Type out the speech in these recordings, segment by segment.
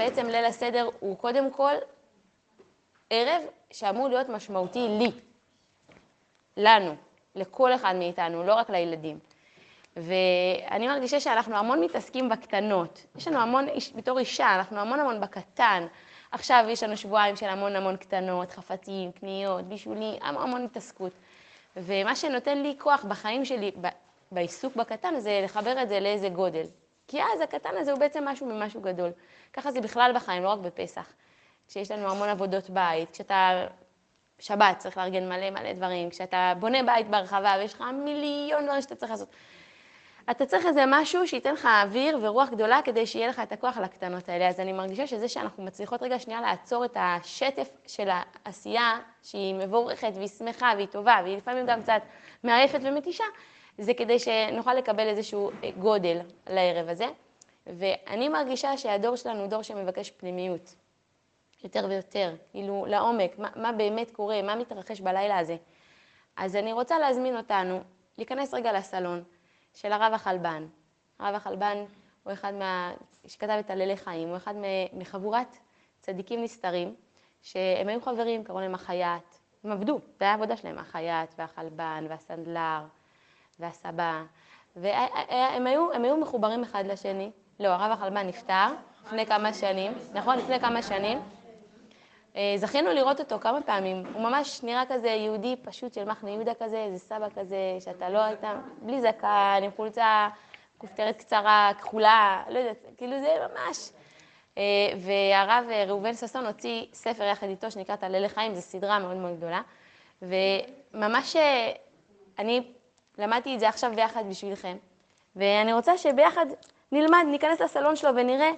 בעצם ליל הסדר הוא קודם כל ערב שאמור להיות משמעותי לי, לנו, לכל אחד מאיתנו, לא רק לילדים. ואני מרגישה שאנחנו המון מתעסקים בקטנות. יש לנו המון, בתור אישה, אנחנו המון המון בקטן. עכשיו יש לנו שבועיים של המון המון קטנות, חפצים, קניות, בישולים, המון המון התעסקות. ומה שנותן לי כוח בחיים שלי, בעיסוק בקטן, זה לחבר את זה לאיזה גודל. כי אז הקטן הזה הוא בעצם משהו ממשהו גדול. ככה זה בכלל בחיים, לא רק בפסח. כשיש לנו המון עבודות בית, כשאתה שבת צריך לארגן מלא מלא דברים, כשאתה בונה בית בהרחבה ויש לך מיליון דברים שאתה צריך לעשות. אתה צריך איזה משהו שייתן לך אוויר ורוח גדולה כדי שיהיה לך את הכוח לקטנות האלה. אז אני מרגישה שזה שאנחנו מצליחות רגע שנייה לעצור את השטף של העשייה, שהיא מבורכת והיא שמחה והיא טובה והיא לפעמים גם קצת מעייפת ומתישה, זה כדי שנוכל לקבל איזשהו גודל לערב הזה. ואני מרגישה שהדור שלנו הוא דור שמבקש פנימיות. יותר ויותר, כאילו לעומק, מה, מה באמת קורה, מה מתרחש בלילה הזה. אז אני רוצה להזמין אותנו להיכנס רגע לסלון של הרב החלבן. הרב החלבן הוא אחד מה... שכתב את הלילי חיים, הוא אחד מחבורת צדיקים נסתרים, שהם היו חברים, קראו להם החייט, הם עבדו, זה היה העבודה שלהם, החייט והחלבן והסנדלר והסבא, והם היו, היו מחוברים אחד לשני. לא, הרב החלבן נפטר לפני כמה שנים, נכון? לפני כמה שנים. אה, זכינו לראות אותו כמה פעמים, הוא ממש נראה כזה יהודי פשוט של מחנה יהודה כזה, איזה סבא כזה, שאתה לא היית, בלי זקן, עם חולצה כופתרת קצרה, כחולה, לא יודעת, כאילו זה ממש. אה, והרב ראובן ששון הוציא ספר יחד איתו שנקרא תעלה לחיים, זו סדרה מאוד מאוד גדולה. וממש אה, אני למדתי את זה עכשיו ביחד בשבילכם, ואני רוצה שביחד נלמד, ניכנס לסלון שלו ונראה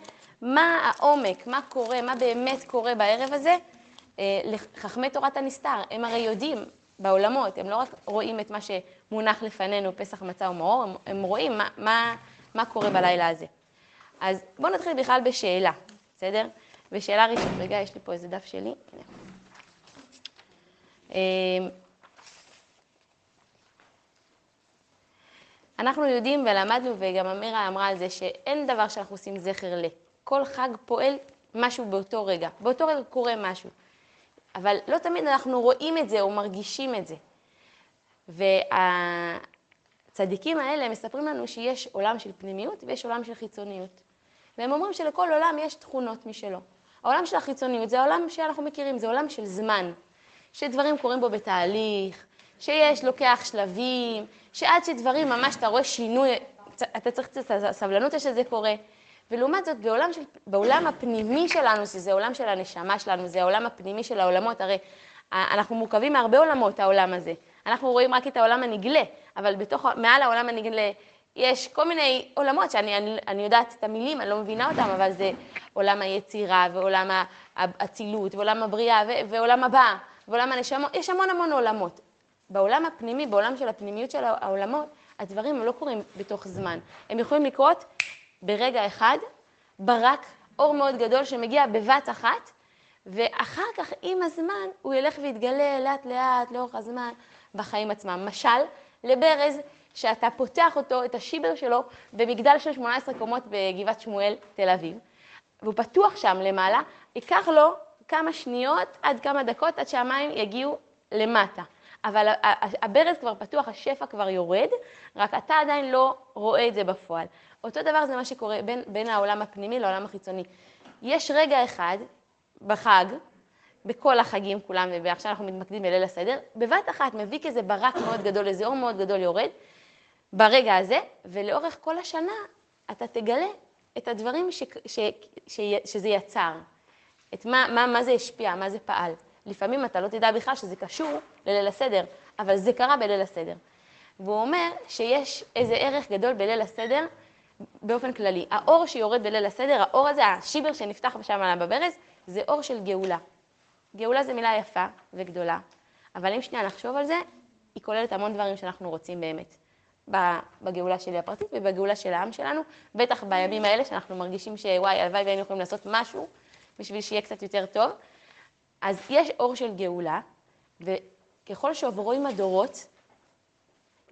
מה העומק, מה קורה, מה באמת קורה בערב הזה אה, לחכמי תורת הנסתר. הם הרי יודעים בעולמות, הם לא רק רואים את מה שמונח לפנינו, פסח מצה ומאור, הם, הם רואים מה, מה, מה קורה בלילה הזה. אז בואו נתחיל בכלל בשאלה, בסדר? ושאלה ראשונה, רגע, יש לי פה איזה דף שלי. אה, אנחנו יודעים ולמדנו, וגם אמירה אמרה על זה, שאין דבר שאנחנו עושים זכר ל. כל חג פועל משהו באותו רגע. באותו רגע קורה משהו. אבל לא תמיד אנחנו רואים את זה או מרגישים את זה. והצדיקים האלה מספרים לנו שיש עולם של פנימיות ויש עולם של חיצוניות. והם אומרים שלכל עולם יש תכונות משלו. העולם של החיצוניות זה העולם שאנחנו מכירים, זה עולם של זמן, שדברים קורים בו בתהליך, שיש, לוקח שלבים, שעד שדברים ממש, אתה רואה שינוי, אתה צריך קצת סבלנות שזה קורה. ולעומת זאת, בעולם, של, בעולם הפנימי שלנו, שזה עולם של הנשמה שלנו, זה העולם הפנימי של העולמות, הרי אנחנו מורכבים מהרבה עולמות, העולם הזה. אנחנו רואים רק את העולם הנגלה, אבל בתוך, מעל העולם הנגלה יש כל מיני עולמות שאני אני, אני יודעת את המילים, אני לא מבינה אותם, אבל זה עולם היצירה, ועולם האצילות, ועולם הבריאה, ועולם הבא, ועולם הנשמות, יש המון המון עולמות. בעולם הפנימי, בעולם של הפנימיות של העולמות, הדברים לא קורים בתוך זמן. הם יכולים לקרות ברגע אחד, ברק, אור מאוד גדול שמגיע בבת אחת, ואחר כך, עם הזמן, הוא ילך ויתגלה לאט-לאט, לאורך הזמן, בחיים עצמם. משל, לברז, שאתה פותח אותו, את השיבר שלו, במגדל של 18 קומות בגבעת שמואל, תל אביב, והוא פתוח שם למעלה, ייקח לו כמה שניות עד כמה דקות עד שהמים יגיעו למטה. אבל הברז כבר פתוח, השפע כבר יורד, רק אתה עדיין לא רואה את זה בפועל. אותו דבר זה מה שקורה בין, בין העולם הפנימי לעולם החיצוני. יש רגע אחד בחג, בכל החגים כולם, ועכשיו אנחנו מתמקדים בליל הסדר, בבת אחת מביא כזה ברק מאוד גדול, איזה אור מאוד גדול יורד, ברגע הזה, ולאורך כל השנה אתה תגלה את הדברים ש, ש, ש, שזה יצר, את מה, מה, מה זה השפיע, מה זה פעל. לפעמים אתה לא תדע בכלל שזה קשור לליל הסדר, אבל זה קרה בליל הסדר. והוא אומר שיש איזה ערך גדול בליל הסדר באופן כללי. האור שיורד בליל הסדר, האור הזה, השיבר שנפתח שם בברז, זה אור של גאולה. גאולה זו מילה יפה וגדולה, אבל אם שנייה נחשוב על זה, היא כוללת המון דברים שאנחנו רוצים באמת. בגאולה שלי הפרטית ובגאולה של העם שלנו, בטח בימים האלה שאנחנו מרגישים שוואי, הלוואי והיינו יכולים לעשות משהו בשביל שיהיה קצת יותר טוב. אז יש אור של גאולה, וככל שעוברים הדורות,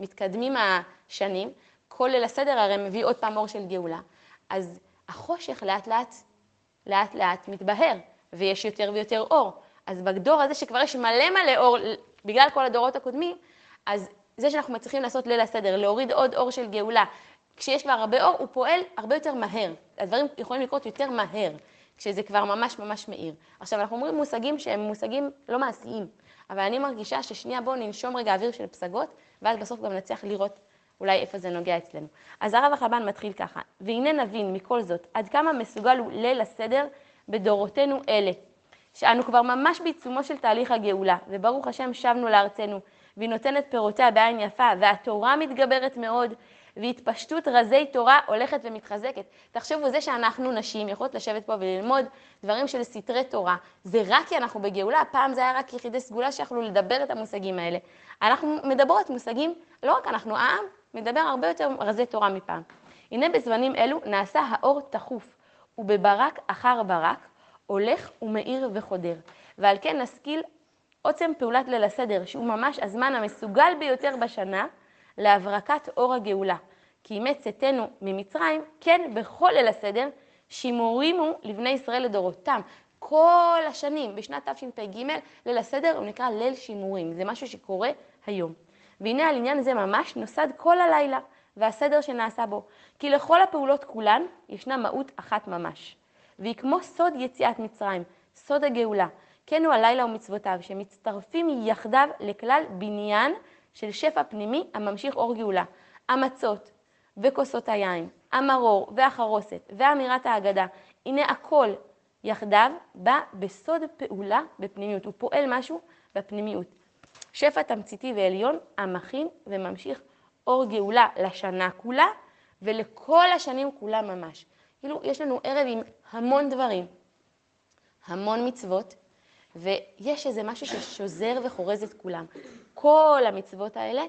מתקדמים השנים, כל ליל הסדר הרי מביא עוד פעם אור של גאולה. אז החושך לאט לאט, לאט לאט מתבהר, ויש יותר ויותר אור. אז בדור הזה שכבר יש מלא מלא אור, בגלל כל הדורות הקודמים, אז זה שאנחנו מצליחים לעשות ליל הסדר, להוריד עוד אור של גאולה, כשיש כבר הרבה אור, הוא פועל הרבה יותר מהר. הדברים יכולים לקרות יותר מהר, כשזה כבר ממש ממש מאיר. עכשיו, אנחנו אומרים מושגים שהם מושגים לא מעשיים, אבל אני מרגישה ששנייה בואו ננשום רגע אוויר של פסגות, ואז בסוף גם נצליח לראות אולי איפה זה נוגע אצלנו. אז הרב החב"ן מתחיל ככה, והנה נבין מכל זאת, עד כמה מסוגל הוא ליל הסדר בדורותינו אלה, שאנו כבר ממש בעיצומו של תהליך הגאולה, וברוך השם שבנו לארצנו, והיא נותנת פירותיה בעין יפה, והתורה מתגברת מאוד, והתפשטות רזי תורה הולכת ומתחזקת. תחשבו, זה שאנחנו נשים יכולות לשבת פה וללמוד דברים של סתרי תורה, זה רק כי אנחנו בגאולה, פעם זה היה רק יחידי סגולה שיכולו לדבר את המושגים האלה. אנחנו מדברות מושגים, לא רק אנחנו, העם מדבר הרבה יותר רזי תורה מפעם. הנה בזמנים אלו נעשה האור תכוף, ובברק אחר ברק הולך ומאיר וחודר. ועל כן נשכיל עוצם פעולת ליל הסדר, שהוא ממש הזמן המסוגל ביותר בשנה להברקת אור הגאולה. כי ימי צאתנו ממצרים, כן בכל ליל הסדר, שימורימו לבני ישראל לדורותם. כל השנים, בשנת תשפ"ג, ליל הסדר הוא נקרא ליל שימורים, זה משהו שקורה היום. והנה על עניין זה ממש נוסד כל הלילה, והסדר שנעשה בו. כי לכל הפעולות כולן ישנה מהות אחת ממש. והיא כמו סוד יציאת מצרים, סוד הגאולה. כן הוא הלילה ומצוותיו, שמצטרפים יחדיו לכלל בניין של שפע פנימי הממשיך אור גאולה. המצות וכוסות היין, המרור והחרוסת ואמירת ההגדה, הנה הכל יחדיו בא בסוד פעולה בפנימיות, הוא פועל משהו בפנימיות. שפע תמציתי ועליון המכין וממשיך אור גאולה לשנה כולה ולכל השנים כולה ממש. כאילו, יש לנו ערב עם המון דברים, המון מצוות, ויש איזה משהו ששוזר וחורז את כולם. כל המצוות האלה,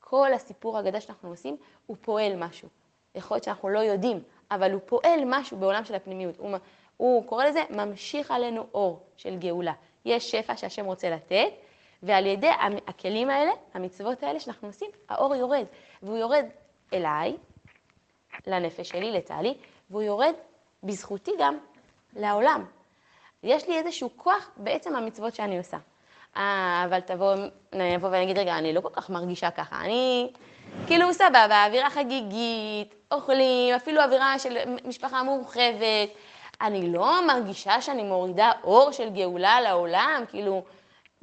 כל הסיפור הגדה שאנחנו עושים, הוא פועל משהו. יכול להיות שאנחנו לא יודעים, אבל הוא פועל משהו בעולם של הפנימיות. הוא, הוא קורא לזה ממשיך עלינו אור של גאולה. יש שפע שהשם רוצה לתת, ועל ידי הכלים האלה, המצוות האלה שאנחנו עושים, האור יורד. והוא יורד אליי, לנפש שלי, לצה"לי, והוא יורד בזכותי גם לעולם. יש לי איזשהו כוח בעצם המצוות שאני עושה. אה, אבל תבוא, אני אבוא ואני אגיד, רגע, אני לא כל כך מרגישה ככה. אני כאילו סבבה, אווירה חגיגית, אוכלים, אפילו אווירה של משפחה מורחבת. אני לא מרגישה שאני מורידה אור של גאולה לעולם, כאילו,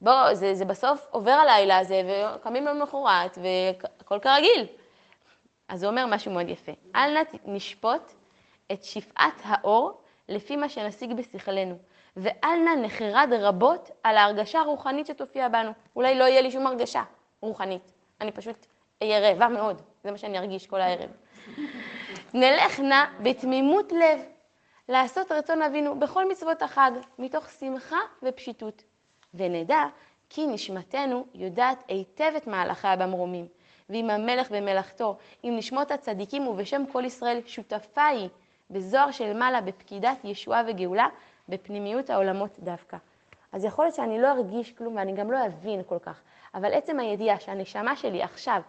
בוא, זה, זה בסוף עובר הלילה הזה, וקמים למחרת, והכל כרגיל. אז זה אומר משהו מאוד יפה. אל נא נשפוט את שפעת האור לפי מה שנשיג בשכלנו. ואל נא נחרד רבות על ההרגשה הרוחנית שתופיע בנו. אולי לא יהיה לי שום הרגשה רוחנית, אני פשוט אהיה רעבה מאוד, זה מה שאני ארגיש כל הערב. נלך נא בתמימות לב לעשות רצון אבינו בכל מצוות החג, מתוך שמחה ופשיטות. ונדע כי נשמתנו יודעת היטב את מהלכיה במרומים, ועם המלך במלאכתו, עם נשמות הצדיקים ובשם כל ישראל, שותפה היא בזוהר של מעלה בפקידת ישועה וגאולה, בפנימיות העולמות דווקא. אז יכול להיות שאני לא ארגיש כלום ואני גם לא אבין כל כך, אבל עצם הידיעה שהנשמה שלי עכשיו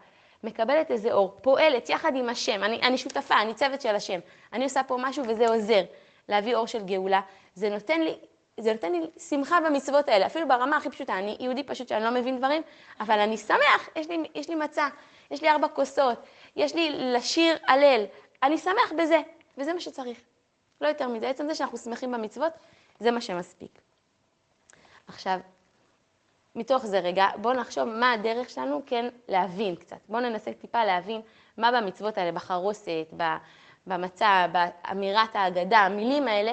מקבלת איזה אור, פועלת יחד עם השם, אני, אני שותפה, אני צוות של השם, אני עושה פה משהו וזה עוזר להביא אור של גאולה, זה נותן לי, זה נותן לי שמחה במצוות האלה, אפילו ברמה הכי פשוטה, אני יהודי פשוט שאני לא מבין דברים, אבל אני שמח, יש לי, יש לי מצה, יש לי ארבע כוסות, יש לי לשיר הלל, אני שמח בזה, וזה מה שצריך. לא יותר מזה. עצם זה שאנחנו שמחים במצוות, זה מה שמספיק. עכשיו, מתוך זה רגע, בואו נחשוב מה הדרך שלנו כן להבין קצת. בואו ננסה טיפה להבין מה במצוות האלה, בחרוסת, במצה, באמירת ההגדה, המילים האלה,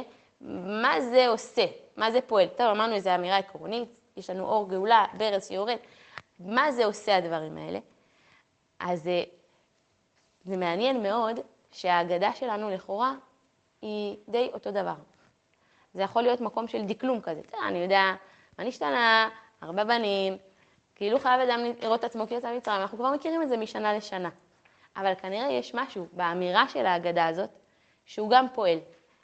מה זה עושה, מה זה פועל. טוב, אמרנו איזו אמירה עקרונית, יש לנו אור גאולה, ברז שיורד, מה זה עושה הדברים האלה? אז אה, זה מעניין מאוד שההגדה שלנו לכאורה היא די אותו דבר. זה יכול להיות מקום של דקלום כזה. תראה, אני יודע מה נשתנה, הרבה בנים, כאילו חייב אדם לראות את עצמו כיוצא מצרים, אנחנו כבר מכירים את זה משנה לשנה. אבל כנראה יש משהו באמירה של ההגדה הזאת, שהוא גם פועל.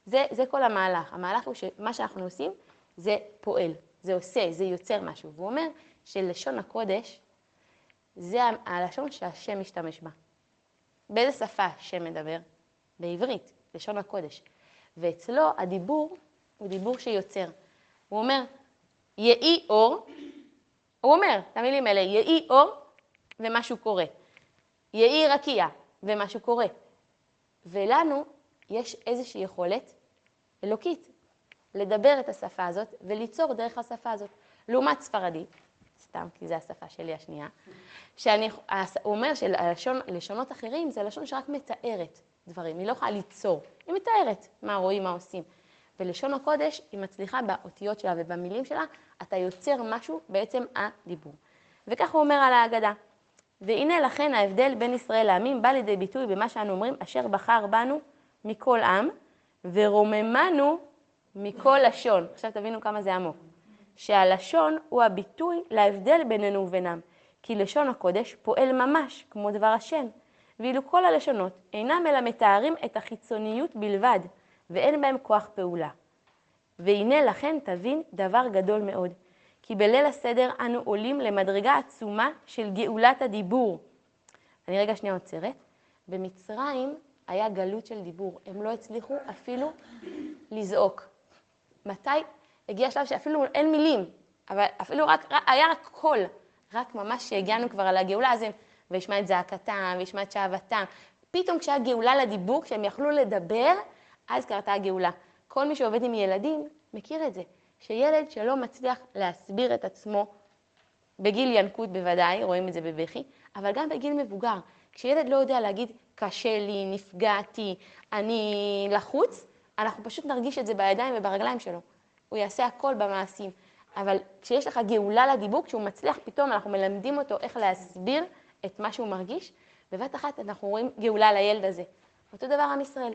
זה, זה כל המהלך. המהלך הוא שמה שאנחנו עושים, זה פועל, זה עושה, זה יוצר משהו. והוא אומר שלשון הקודש, זה הלשון שהשם משתמש בה. באיזה שפה השם מדבר? בעברית. לשון הקודש. ואצלו הדיבור הוא דיבור שיוצר. הוא אומר, יהי אור, הוא אומר את המילים האלה, יהי אור ומשהו קורה. יהי רקיע ומשהו קורה. ולנו יש איזושהי יכולת אלוקית לדבר את השפה הזאת וליצור דרך השפה הזאת. לעומת ספרדית, סתם כי זו השפה שלי השנייה, שאני, הוא אומר שלשונות אחרים זה לשון שרק מתארת דברים, היא לא יכולה ליצור, היא מתארת מה רואים, מה עושים. ולשון הקודש, היא מצליחה באותיות שלה ובמילים שלה, אתה יוצר משהו בעצם הדיבור. וכך הוא אומר על ההגדה. והנה לכן ההבדל בין ישראל לעמים בא לידי ביטוי במה שאנו אומרים, אשר בחר בנו מכל עם, ורוממנו מכל לשון. עכשיו תבינו כמה זה עמוק. שהלשון הוא הביטוי להבדל בינינו ובינם, כי לשון הקודש פועל ממש כמו דבר השם, ואילו כל הלשונות אינם אלא מתארים את החיצוניות בלבד, ואין בהם כוח פעולה. והנה לכן תבין דבר גדול מאוד, כי בליל הסדר אנו עולים למדרגה עצומה של גאולת הדיבור. אני רגע שנייה עוצרת. במצרים היה גלות של דיבור, הם לא הצליחו אפילו לזעוק. מתי הגיע שלב שאפילו אין מילים, אבל אפילו רק, היה רק קול, רק ממש שהגענו כבר על הגאולה, אז הם, וישמע את זעקתם, וישמע את שאהבתם. פתאום כשהיה גאולה לדיבור, כשהם יכלו לדבר, אז קרתה הגאולה. כל מי שעובד עם ילדים מכיר את זה, שילד שלא מצליח להסביר את עצמו, בגיל ינקות בוודאי, רואים את זה בבכי, אבל גם בגיל מבוגר, כשילד לא יודע להגיד, קשה לי, נפגעתי, אני לחוץ, אנחנו פשוט נרגיש את זה בידיים וברגליים שלו. הוא יעשה הכל במעשים. אבל כשיש לך גאולה לדיבור, כשהוא מצליח פתאום, אנחנו מלמדים אותו איך להסביר את מה שהוא מרגיש, בבת אחת אנחנו רואים גאולה לילד הזה. אותו דבר עם ישראל.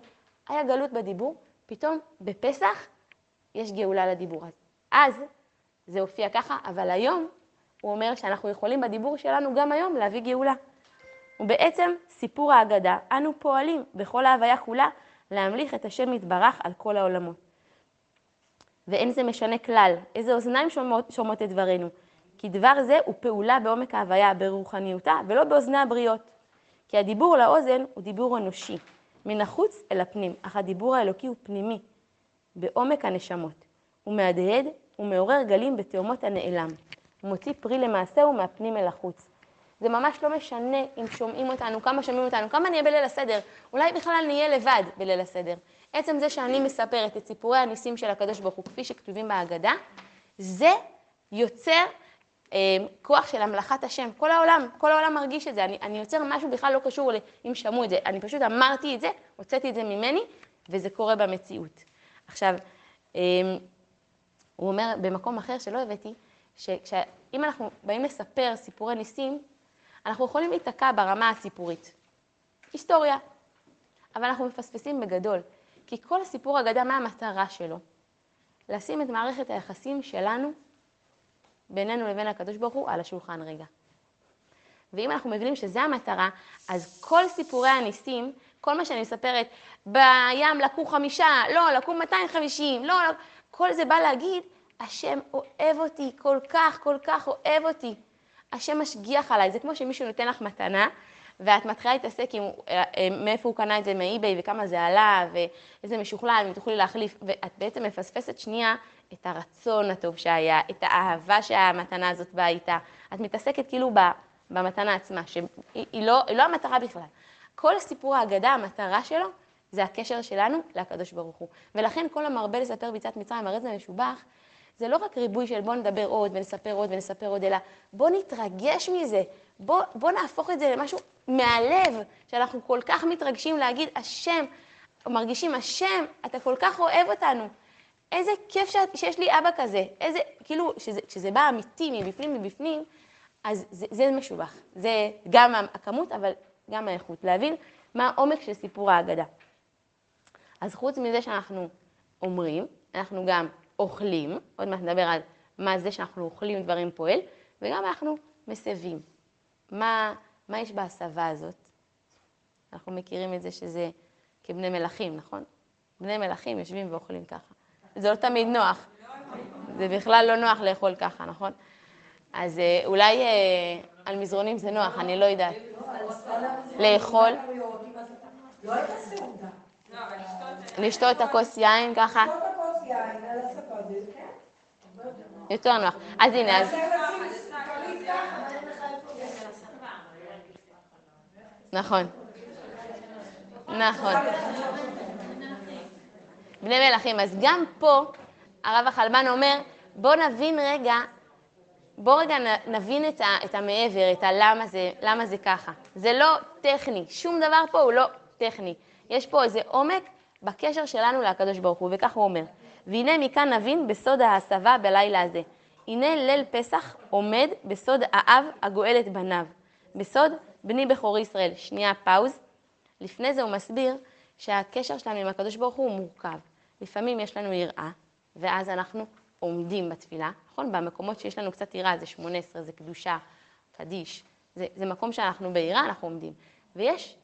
היה גלות בדיבור, פתאום בפסח יש גאולה לדיבור. הזה. אז זה הופיע ככה, אבל היום הוא אומר שאנחנו יכולים בדיבור שלנו גם היום להביא גאולה. ובעצם סיפור ההגדה, אנו פועלים בכל ההוויה כולה להמליך את השם יתברך על כל העולמות. ואין זה משנה כלל איזה אוזניים שומעות, שומעות את דברינו, כי דבר זה הוא פעולה בעומק ההוויה, ברוחניותה, ולא באוזני הבריות. כי הדיבור לאוזן הוא דיבור אנושי, מן החוץ אל הפנים, אך הדיבור האלוקי הוא פנימי, בעומק הנשמות. הוא מהדהד ומעורר גלים בתאומות הנעלם. מוציא פרי למעשהו מהפנים אל החוץ. זה ממש לא משנה אם שומעים אותנו, כמה שומעים אותנו, כמה נהיה בליל הסדר. אולי בכלל נהיה לבד בליל הסדר. עצם זה שאני מספרת את סיפורי הניסים של הקדוש ברוך הוא, כפי שכתובים בהגדה, זה יוצר אה, כוח של המלאכת השם. כל העולם, כל העולם מרגיש את זה. אני, אני יוצר משהו בכלל לא קשור אם שמעו את זה. אני פשוט אמרתי את זה, הוצאתי את זה ממני, וזה קורה במציאות. עכשיו, אה, הוא אומר במקום אחר שלא הבאתי, שאם אנחנו באים לספר סיפורי ניסים, אנחנו יכולים להיתקע ברמה הסיפורית. היסטוריה. אבל אנחנו מפספסים בגדול. כי כל סיפור אגדה, מה המטרה שלו? לשים את מערכת היחסים שלנו, בינינו לבין הקדוש ברוך הוא, על השולחן רגע. ואם אנחנו מבינים שזו המטרה, אז כל סיפורי הניסים, כל מה שאני מספרת, בים לקחו חמישה, לא, לקחו 250, לא, לא, כל זה בא להגיד, השם אוהב אותי כל כך, כל כך אוהב אותי. השם משגיח עליי, זה כמו שמישהו נותן לך מתנה, ואת מתחילה להתעסק עם אה, אה, מאיפה הוא קנה את זה מאי-ביי וכמה זה עלה ואיזה משוכלל, אם תוכלי להחליף, ואת בעצם מפספסת שנייה את הרצון הטוב שהיה, את האהבה שהמתנה הזאת באה איתה. את מתעסקת כאילו במתנה עצמה, שהיא לא, לא המטרה בכלל. כל סיפור ההגדה, המטרה שלו, זה הקשר שלנו לקדוש ברוך הוא. ולכן כל המרבה לספר ביצת מצרים, הרי זה משובח, זה לא רק ריבוי של בוא נדבר עוד ונספר עוד ונספר עוד, אלא בוא נתרגש מזה, בוא, בוא נהפוך את זה למשהו מהלב, שאנחנו כל כך מתרגשים להגיד, השם, מרגישים, השם, אתה כל כך אוהב אותנו. איזה כיף שאת, שיש לי אבא כזה, איזה, כאילו, שזה, שזה בא אמיתי מבפנים מבפנים, אז זה, זה משובח. זה גם הכמות, אבל גם האיכות. להבין מה העומק של סיפור ההגדה. אז חוץ מזה שאנחנו אומרים, אנחנו גם אוכלים, עוד מעט נדבר על מה זה שאנחנו אוכלים דברים פועל, וגם אנחנו מסבים. מה, מה יש בהסבה הזאת? אנחנו מכירים את זה שזה כבני מלכים, נכון? בני מלכים יושבים ואוכלים ככה. זה לא תמיד נוח. זה בכלל לא נוח לאכול ככה, נכון? אז אה, אולי אה, על מזרונים זה נוח, אני לא יודעת. לאכול. לשתות את הכוס יין ככה. יותר נוח. אז הנה, אז... נכון. נכון. בני מלכים. אז גם פה הרב החלבן אומר, בוא נבין רגע, בוא רגע נבין את, ה, את המעבר, את הלמה זה, למה זה ככה. זה לא טכני, שום דבר פה הוא לא טכני. יש פה איזה עומק בקשר שלנו לקדוש ברוך הוא, וכך הוא אומר. והנה מכאן נבין בסוד ההסבה בלילה הזה. הנה ליל פסח עומד בסוד האב הגואל את בניו, בסוד בני בכורי ישראל. שנייה פאוז. לפני זה הוא מסביר שהקשר שלנו עם הקדוש ברוך הוא מורכב. לפעמים יש לנו יראה, ואז אנחנו עומדים בתפילה, נכון? במקומות שיש לנו קצת יראה, זה שמונה עשרה, זה קדושה, קדיש, זה, זה מקום שאנחנו ביראה, אנחנו עומדים. ויש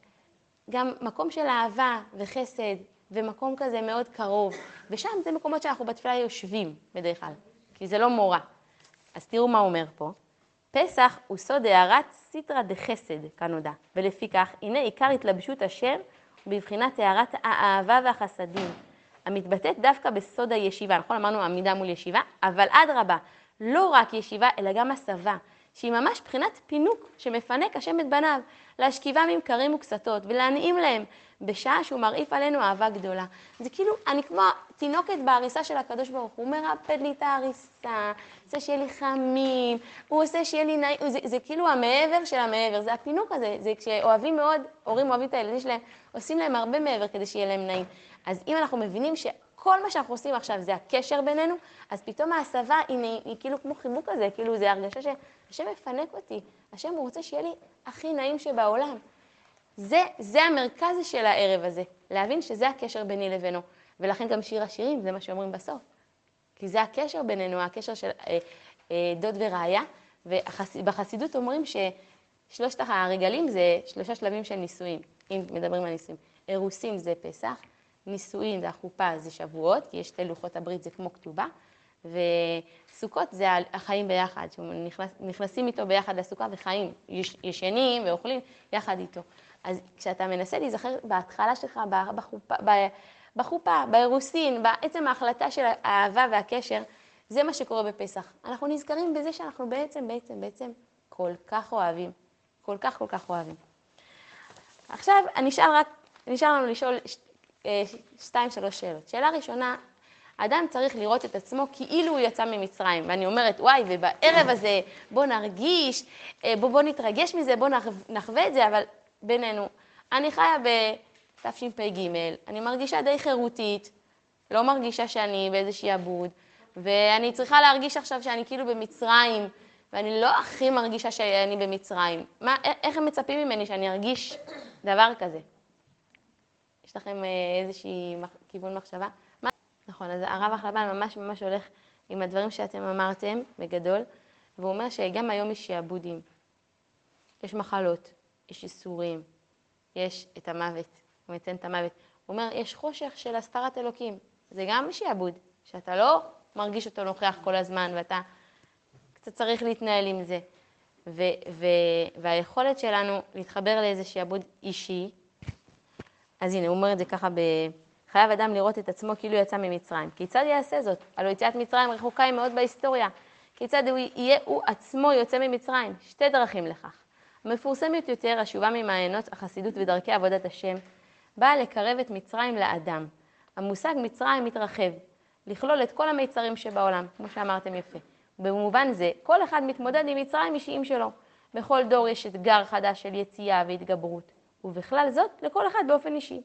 גם מקום של אהבה וחסד, ומקום כזה מאוד קרוב, ושם זה מקומות שאנחנו בתפילה יושבים בדרך כלל, כי זה לא מורה. אז תראו מה אומר פה. פסח הוא סוד הערת סיטרא דחסד, כנודע, ולפיכך, הנה עיקר התלבשות השם בבחינת הערת האהבה והחסדים, המתבטאת דווקא בסוד הישיבה, נכון? אמרנו עמידה מול ישיבה, אבל אדרבה, לא רק ישיבה, אלא גם הסבה, שהיא ממש בחינת פינוק שמפנק השם את בניו, להשכיבם עם כרים וקסתות ולהנעים להם, בשעה שהוא מרעיף עלינו אהבה גדולה. זה כאילו, אני כמו תינוקת בהריסה של הקדוש ברוך הוא, הוא מרפד לי את ההריסה, עושה שיהיה לי חמים, הוא עושה שיהיה לי נעים, זה, זה כאילו המעבר של המעבר, זה הפינוק הזה, זה כשאוהבים מאוד, הורים אוהבים את הילדים שלהם, עושים להם הרבה מעבר כדי שיהיה להם נעים. אז אם אנחנו מבינים שכל מה שאנחנו עושים עכשיו זה הקשר בינינו, אז פתאום ההסבה היא, היא, היא כאילו כמו חיבוק כזה, כאילו זה הרגשה שהשם מפנק אותי, השם רוצה שיהיה לי הכי נעים שבעולם. זה, זה המרכז של הערב הזה, להבין שזה הקשר ביני לבינו. ולכן גם שיר השירים, זה מה שאומרים בסוף. כי זה הקשר בינינו, הקשר של אה, אה, דוד ורעיה, ובחסידות אומרים ששלושת הרגלים זה שלושה שלבים של נישואים, אם מדברים על נישואים. אירוסין זה פסח, נישואין זה החופה, זה שבועות, כי יש שתי לוחות הברית, זה כמו כתובה, וסוכות זה החיים ביחד, שנכנסים איתו ביחד לסוכה וחיים, ישנים ואוכלים יחד איתו. אז כשאתה מנסה להיזכר בהתחלה שלך, בחופה, בחופה, באירוסין, בעצם ההחלטה של האהבה והקשר, זה מה שקורה בפסח. אנחנו נזכרים בזה שאנחנו בעצם, בעצם, בעצם כל כך אוהבים. כל כך, כל כך אוהבים. עכשיו, נשאר לנו לשאול שתיים, שלוש שאלות. שאלה ראשונה, אדם צריך לראות את עצמו כאילו הוא יצא ממצרים. ואני אומרת, וואי, ובערב הזה בוא נרגיש, אה, בוא, בוא נתרגש מזה, בוא נחווה את זה, אבל בינינו, אני חיה בתשפ"ג, אני מרגישה די חירותית, לא מרגישה שאני באיזה שעבוד, ואני צריכה להרגיש עכשיו שאני כאילו במצרים, ואני לא הכי מרגישה שאני במצרים. מה, איך הם מצפים ממני שאני ארגיש דבר כזה? יש לכם אה, איזושהי כיוון מחשבה? מה? נכון, אז הרב החלבן ממש ממש הולך עם הדברים שאתם אמרתם, בגדול, והוא אומר שגם היום יש שעבודים, יש מחלות, יש איסורים, יש את המוות, הוא מציין את המוות. הוא אומר, יש חושך של הסתרת אלוקים, זה גם שעבוד, שאתה לא מרגיש אותו נוכח כל הזמן ואתה קצת צריך להתנהל עם זה. ו- ו- והיכולת שלנו להתחבר לאיזה שעבוד אישי, אז הנה, הוא אומר את זה ככה ב... חייב אדם לראות את עצמו כאילו יצא ממצרים. כיצד יעשה זאת? הלוא יציאת מצרים רחוקה היא מאוד בהיסטוריה. כיצד הוא יהיה הוא עצמו יוצא ממצרים? שתי דרכים לכך. המפורסמת יותר, השובה ממעיינות החסידות ודרכי עבודת השם, באה לקרב את מצרים לאדם. המושג מצרים מתרחב, לכלול את כל המיצרים שבעולם, כמו שאמרתם יפה. במובן זה, כל אחד מתמודד עם מצרים אישיים שלו. בכל דור יש אתגר חדש של יציאה והתגברות. ובכלל זאת לכל אחד באופן אישי.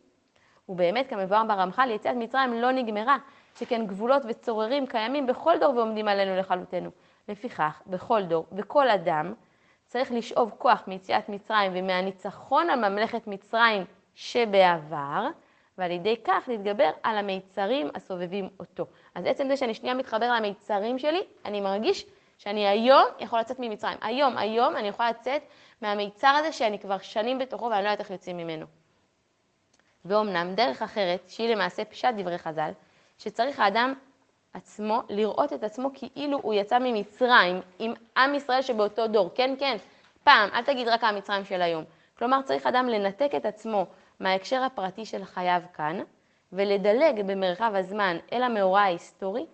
ובאמת, כמבואר ברמח"ל, יציאת מצרים לא נגמרה, שכן גבולות וצוררים קיימים בכל דור ועומדים עלינו לכלותנו. לפיכך, בכל דור וכל אדם צריך לשאוב כוח מיציאת מצרים ומהניצחון על ממלכת מצרים שבעבר, ועל ידי כך להתגבר על המיצרים הסובבים אותו. אז עצם זה שאני שנייה מתחבר למיצרים שלי, אני מרגיש שאני היום יכול לצאת ממצרים. היום, היום אני יכולה לצאת מהמיצר הזה שאני כבר שנים בתוכו ואני לא יודעת איך יוצאים ממנו. ואומנם דרך אחרת, שהיא למעשה פשט דברי חז"ל, שצריך האדם עצמו לראות את עצמו כאילו הוא יצא ממצרים עם עם ישראל שבאותו דור. כן, כן, פעם, אל תגיד רק המצרים של היום. כלומר, צריך אדם לנתק את עצמו מההקשר הפרטי של חייו כאן, ולדלג במרחב הזמן אל המאורע ההיסטורי,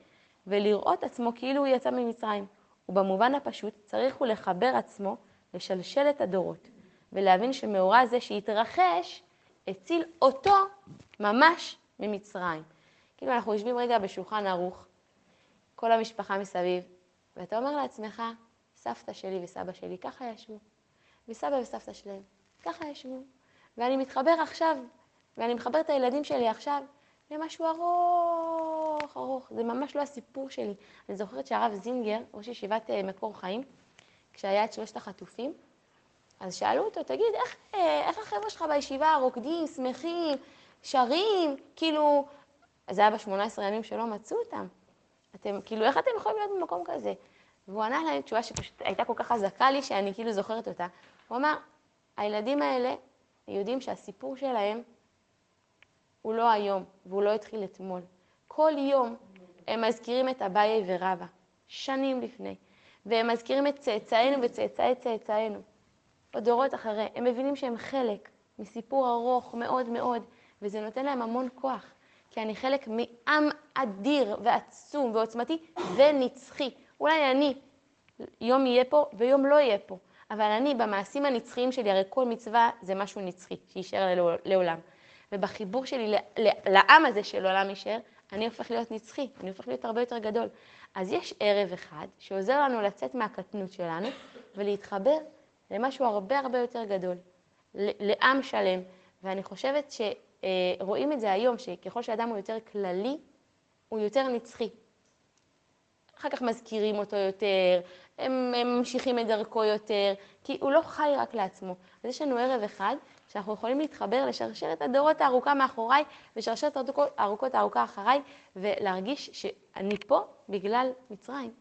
ולראות עצמו כאילו הוא יצא ממצרים. ובמובן הפשוט, צריך הוא לחבר עצמו לשלשלת הדורות, ולהבין שמאורע זה שהתרחש, הציל אותו ממש ממצרים. כאילו אנחנו יושבים רגע בשולחן ערוך, כל המשפחה מסביב, ואתה אומר לעצמך, סבתא שלי וסבא שלי ככה ישבו, וסבא וסבתא שלהם ככה ישבו, ואני מתחבר עכשיו, ואני מחבר את הילדים שלי עכשיו למשהו ארוך, ארוך. זה ממש לא הסיפור שלי. אני זוכרת שהרב זינגר, ראש ישיבת אה, מקור חיים, כשהיה את שלושת החטופים, אז שאלו אותו, תגיד, איך, אה, איך החבר'ה שלך בישיבה רוקדים, שמחים, שרים, כאילו, זה היה ב-18 ימים שלא מצאו אותם. אתם, כאילו, איך אתם יכולים להיות במקום כזה? והוא ענה להם תשובה שפשוט הייתה כל כך חזקה לי, שאני כאילו זוכרת אותה. הוא אמר, הילדים האלה יודעים שהסיפור שלהם הוא לא היום, והוא לא התחיל אתמול. כל יום הם מזכירים את אביי ורבא, שנים לפני, והם מזכירים את צאצאינו וצאצאי צאצאינו, עוד דורות אחרי. הם מבינים שהם חלק מסיפור ארוך מאוד מאוד, וזה נותן להם המון כוח, כי אני חלק מעם אדיר ועצום ועוצמתי ונצחי. אולי אני, יום יהיה פה ויום לא יהיה פה, אבל אני, במעשים הנצחיים שלי, הרי כל מצווה זה משהו נצחי, שיישאר לעולם. ובחיבור שלי לעם הזה של עולם יישאר, אני הופך להיות נצחי, אני הופך להיות הרבה יותר גדול. אז יש ערב אחד שעוזר לנו לצאת מהקטנות שלנו ולהתחבר למשהו הרבה הרבה יותר גדול, לעם שלם. ואני חושבת שרואים את זה היום, שככל שאדם הוא יותר כללי, הוא יותר נצחי. אחר כך מזכירים אותו יותר, הם, הם ממשיכים את דרכו יותר, כי הוא לא חי רק לעצמו. אז יש לנו ערב אחד שאנחנו יכולים להתחבר לשרשרת הדורות הארוכה מאחוריי ושרשרת הארוכות הארוכה אחריי, ולהרגיש שאני פה בגלל מצרים.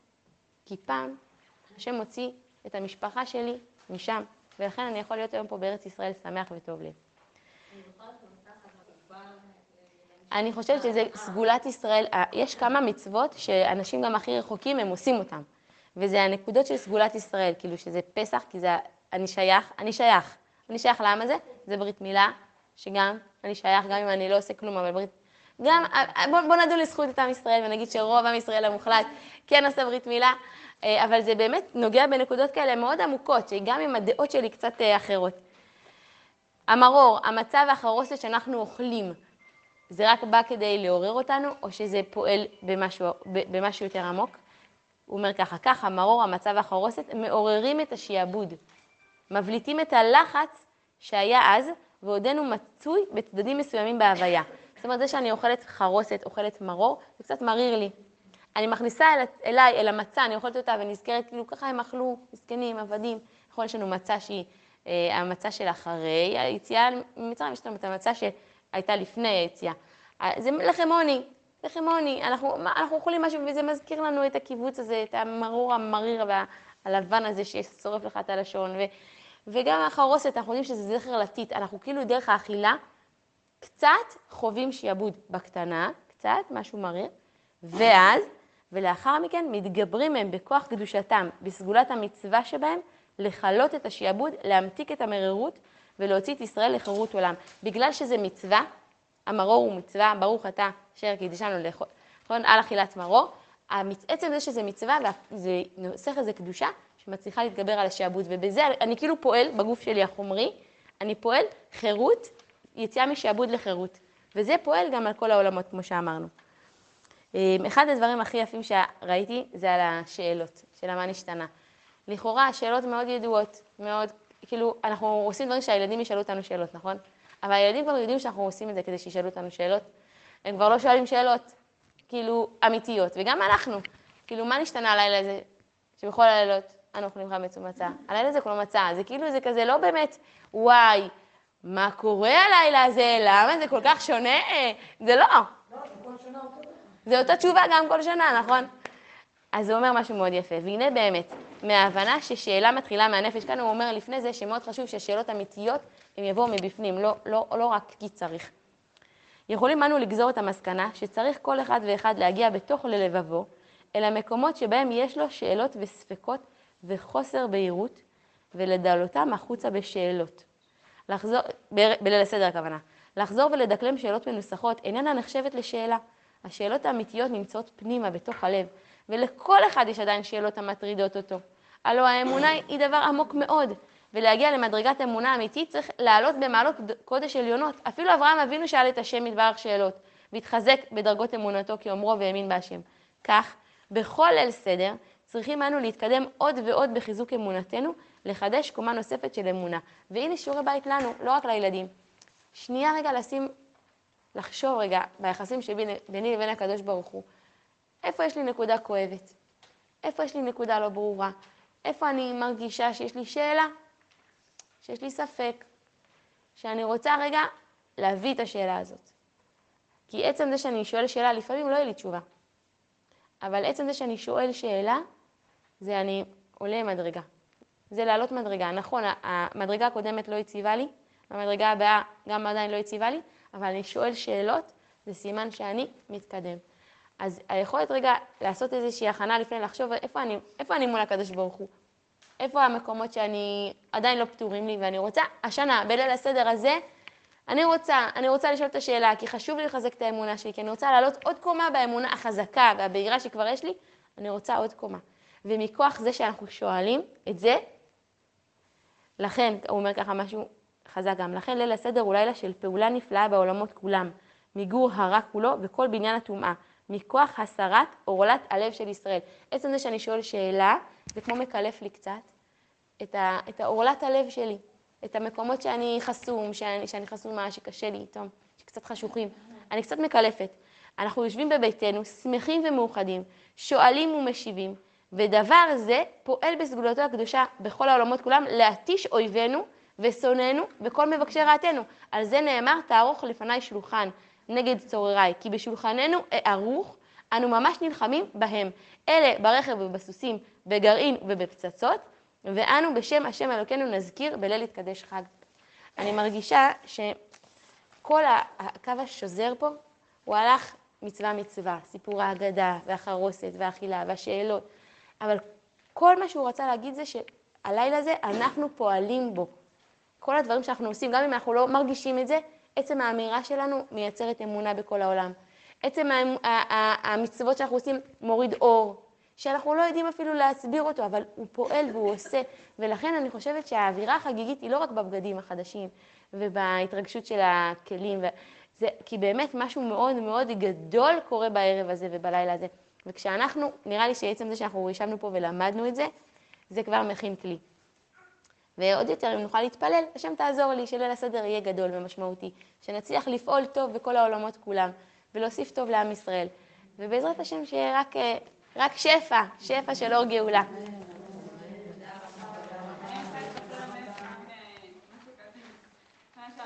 כי פעם השם מוציא את המשפחה שלי משם, ולכן אני יכול להיות היום פה בארץ ישראל שמח וטוב לי. אני חושבת שזה סגולת ישראל, יש כמה מצוות שאנשים גם הכי רחוקים הם עושים אותם. וזה הנקודות של סגולת ישראל, כאילו שזה פסח, כי זה אני שייך, אני שייך. אני שייך לעם הזה, זה ברית מילה, שגם אני שייך, גם אם אני לא עושה כלום, אבל ברית... גם, בוא, בוא נדון לזכות את עם ישראל ונגיד שרוב עם ישראל המוחלט כן עושה ברית מילה, אה, אבל זה באמת נוגע בנקודות כאלה מאוד עמוקות, שגם אם הדעות שלי קצת אה, אחרות. המרור, המצב והחרוסת שאנחנו אוכלים, זה רק בא כדי לעורר אותנו, או שזה פועל במשהו, במשהו יותר עמוק? הוא אומר ככה, ככה, מרור, המצב והחרוסת, מעוררים את השעבוד. מבליטים את הלחץ שהיה אז, ועודנו מצוי בצדדים מסוימים בהוויה. זאת אומרת, זה שאני אוכלת חרוסת, אוכלת מרור, זה קצת מריר לי. אני מכניסה אל, אליי, אל המצה, אני אוכלת אותה ונזכרת, כאילו ככה הם אכלו, מסכנים, עבדים. נכון, יש לנו מצה שהיא אה, המצה של אחרי היציאה ממצרים, יש לנו את המצה שהייתה לפני היציאה. אה, זה לחם עוני, לחם עוני. אנחנו, אנחנו אוכלים משהו וזה מזכיר לנו את הקיבוץ הזה, את המרור המריר והלבן הזה ששורף לך את הלשון. ו, וגם החרוסת, אנחנו יודעים שזה זכר לטיט, אנחנו כאילו דרך האכילה קצת חווים שיעבוד בקטנה, קצת, משהו מריר, ואז, ולאחר מכן מתגברים הם בכוח קדושתם, בסגולת המצווה שבהם, לכלות את השיעבוד, להמתיק את המרירות ולהוציא את ישראל לחירות עולם. בגלל שזה מצווה, המרור הוא מצווה, ברוך אתה אשר קידשנו לאכול על אכילת מרור, עצם זה שזה מצווה, וזה נוסח איזה קדושה, שמצליחה להתגבר על השעבוד, ובזה אני כאילו פועל בגוף שלי החומרי, אני פועל חירות, יציאה משעבוד לחירות, וזה פועל גם על כל העולמות, כמו שאמרנו. אמ, אחד הדברים הכי יפים שראיתי זה על השאלות, של מה נשתנה. לכאורה, השאלות מאוד ידועות, מאוד, כאילו, אנחנו עושים דברים שהילדים ישאלו אותנו שאלות, נכון? אבל הילדים כבר יודעים שאנחנו עושים את זה כדי שישאלו אותנו שאלות. הם כבר לא שואלים שאלות, כאילו, אמיתיות. וגם אנחנו, כאילו, מה נשתנה הלילה הזה, שבכל הלילות אנו אוכלים חמץ ומצה. הלילה זה כולו מצה, זה כאילו, זה כזה לא באמת, וואי, מה קורה הלילה הזה, למה זה כל כך שונה? זה לא. זה אותה תשובה גם כל שנה, נכון? אז זה אומר משהו מאוד יפה. והנה באמת, מההבנה ששאלה מתחילה מהנפש, כאן הוא אומר לפני זה שמאוד חשוב שהשאלות אמיתיות, הם יבואו מבפנים, לא, לא, לא רק כי צריך. יכולים אנו לגזור את המסקנה שצריך כל אחד ואחד להגיע בתוך ללבבו אל המקומות שבהם יש לו שאלות וספקות וחוסר בהירות, ולדלותם החוצה בשאלות. לחזור, בליל הסדר הכוונה. לחזור ולדקלם שאלות מנוסחות איננה נחשבת לשאלה. השאלות האמיתיות נמצאות פנימה, בתוך הלב, ולכל אחד יש עדיין שאלות המטרידות אותו. הלוא האמונה היא דבר עמוק מאוד, ולהגיע למדרגת אמונה אמיתית צריך לעלות במעלות קודש עליונות. אפילו אברהם אבינו שאל את השם יתברך שאלות, והתחזק בדרגות אמונתו כאומרו והאמין בהשם. כך, בכל ליל סדר צריכים אנו להתקדם עוד ועוד בחיזוק אמונתנו, לחדש קומה נוספת של אמונה. והנה שיעורי בית לנו, לא רק לילדים. שנייה רגע לשים, לחשוב רגע ביחסים שביני לבין הקדוש ברוך הוא. איפה יש לי נקודה כואבת? איפה יש לי נקודה לא ברורה? איפה אני מרגישה שיש לי שאלה? שיש לי ספק? שאני רוצה רגע להביא את השאלה הזאת. כי עצם זה שאני שואל שאלה, לפעמים לא יהיה לי תשובה. אבל עצם זה שאני שואל שאלה, זה אני עולה מדרגה. זה לעלות מדרגה. נכון, המדרגה הקודמת לא הציבה לי, המדרגה הבאה גם עדיין לא הציבה לי, אבל אני שואל שאלות, זה סימן שאני מתקדם. אז היכולת רגע לעשות איזושהי הכנה לפני לחשוב איפה אני, איפה אני מול הקדוש ברוך הוא, איפה המקומות שאני עדיין לא פתורים לי, ואני רוצה השנה, בליל הסדר הזה, אני רוצה, אני רוצה לשאול את השאלה, כי חשוב לי לחזק את האמונה שלי, כי אני רוצה לעלות עוד קומה באמונה החזקה והבהירה שכבר יש לי, אני רוצה עוד קומה. ומכוח זה שאנחנו שואלים את זה, לכן, הוא אומר ככה משהו חזק גם, לכן ליל הסדר הוא לילה של פעולה נפלאה בעולמות כולם, מיגור הרע כולו וכל בניין הטומאה, מכוח הסרת עורלת הלב של ישראל. עצם זה שאני שואל שאלה, זה כמו מקלף לי קצת את, עורלת הלב שלי, את המקומות שאני חסום, שאני, שאני חסומה, שקשה לי איתם, שקצת חשוכים. אני קצת מקלפת. אנחנו יושבים בביתנו, שמחים ומאוחדים, שואלים ומשיבים, ודבר זה פועל בסגולתו הקדושה בכל העולמות כולם להתיש אויבינו ושונאינו וכל מבקשי רעתנו. על זה נאמר, תערוך לפניי שלוחן נגד צורריי, כי בשולחננו ערוך, אנו ממש נלחמים בהם. אלה ברכב ובסוסים, בגרעין ובפצצות, ואנו בשם השם אלוקינו נזכיר בליל יתקדש חג. אני מרגישה שכל הקו השוזר פה, הוא הלך מצווה מצווה, סיפור ההגדה והחרוסת והאכילה והשאלות, אבל כל מה שהוא רצה להגיד זה שהלילה הזה אנחנו פועלים בו. כל הדברים שאנחנו עושים, גם אם אנחנו לא מרגישים את זה, עצם האמירה שלנו מייצרת אמונה בכל העולם. עצם המצוות שאנחנו עושים מוריד אור, שאנחנו לא יודעים אפילו להסביר אותו, אבל הוא פועל והוא עושה. ולכן אני חושבת שהאווירה החגיגית היא לא רק בבגדים החדשים ובהתרגשות של הכלים, זה, כי באמת משהו מאוד מאוד גדול קורה בערב הזה ובלילה הזה. וכשאנחנו, נראה לי שעצם זה שאנחנו ישבנו פה ולמדנו את זה, זה כבר מכין כלי. ועוד יותר, אם נוכל להתפלל, השם תעזור לי שליל הסדר יהיה גדול ומשמעותי, שנצליח לפעול טוב בכל העולמות כולם, ולהוסיף טוב לעם ישראל. ובעזרת השם שיהיה רק, אה, רק שפע, שפע של אור גאולה.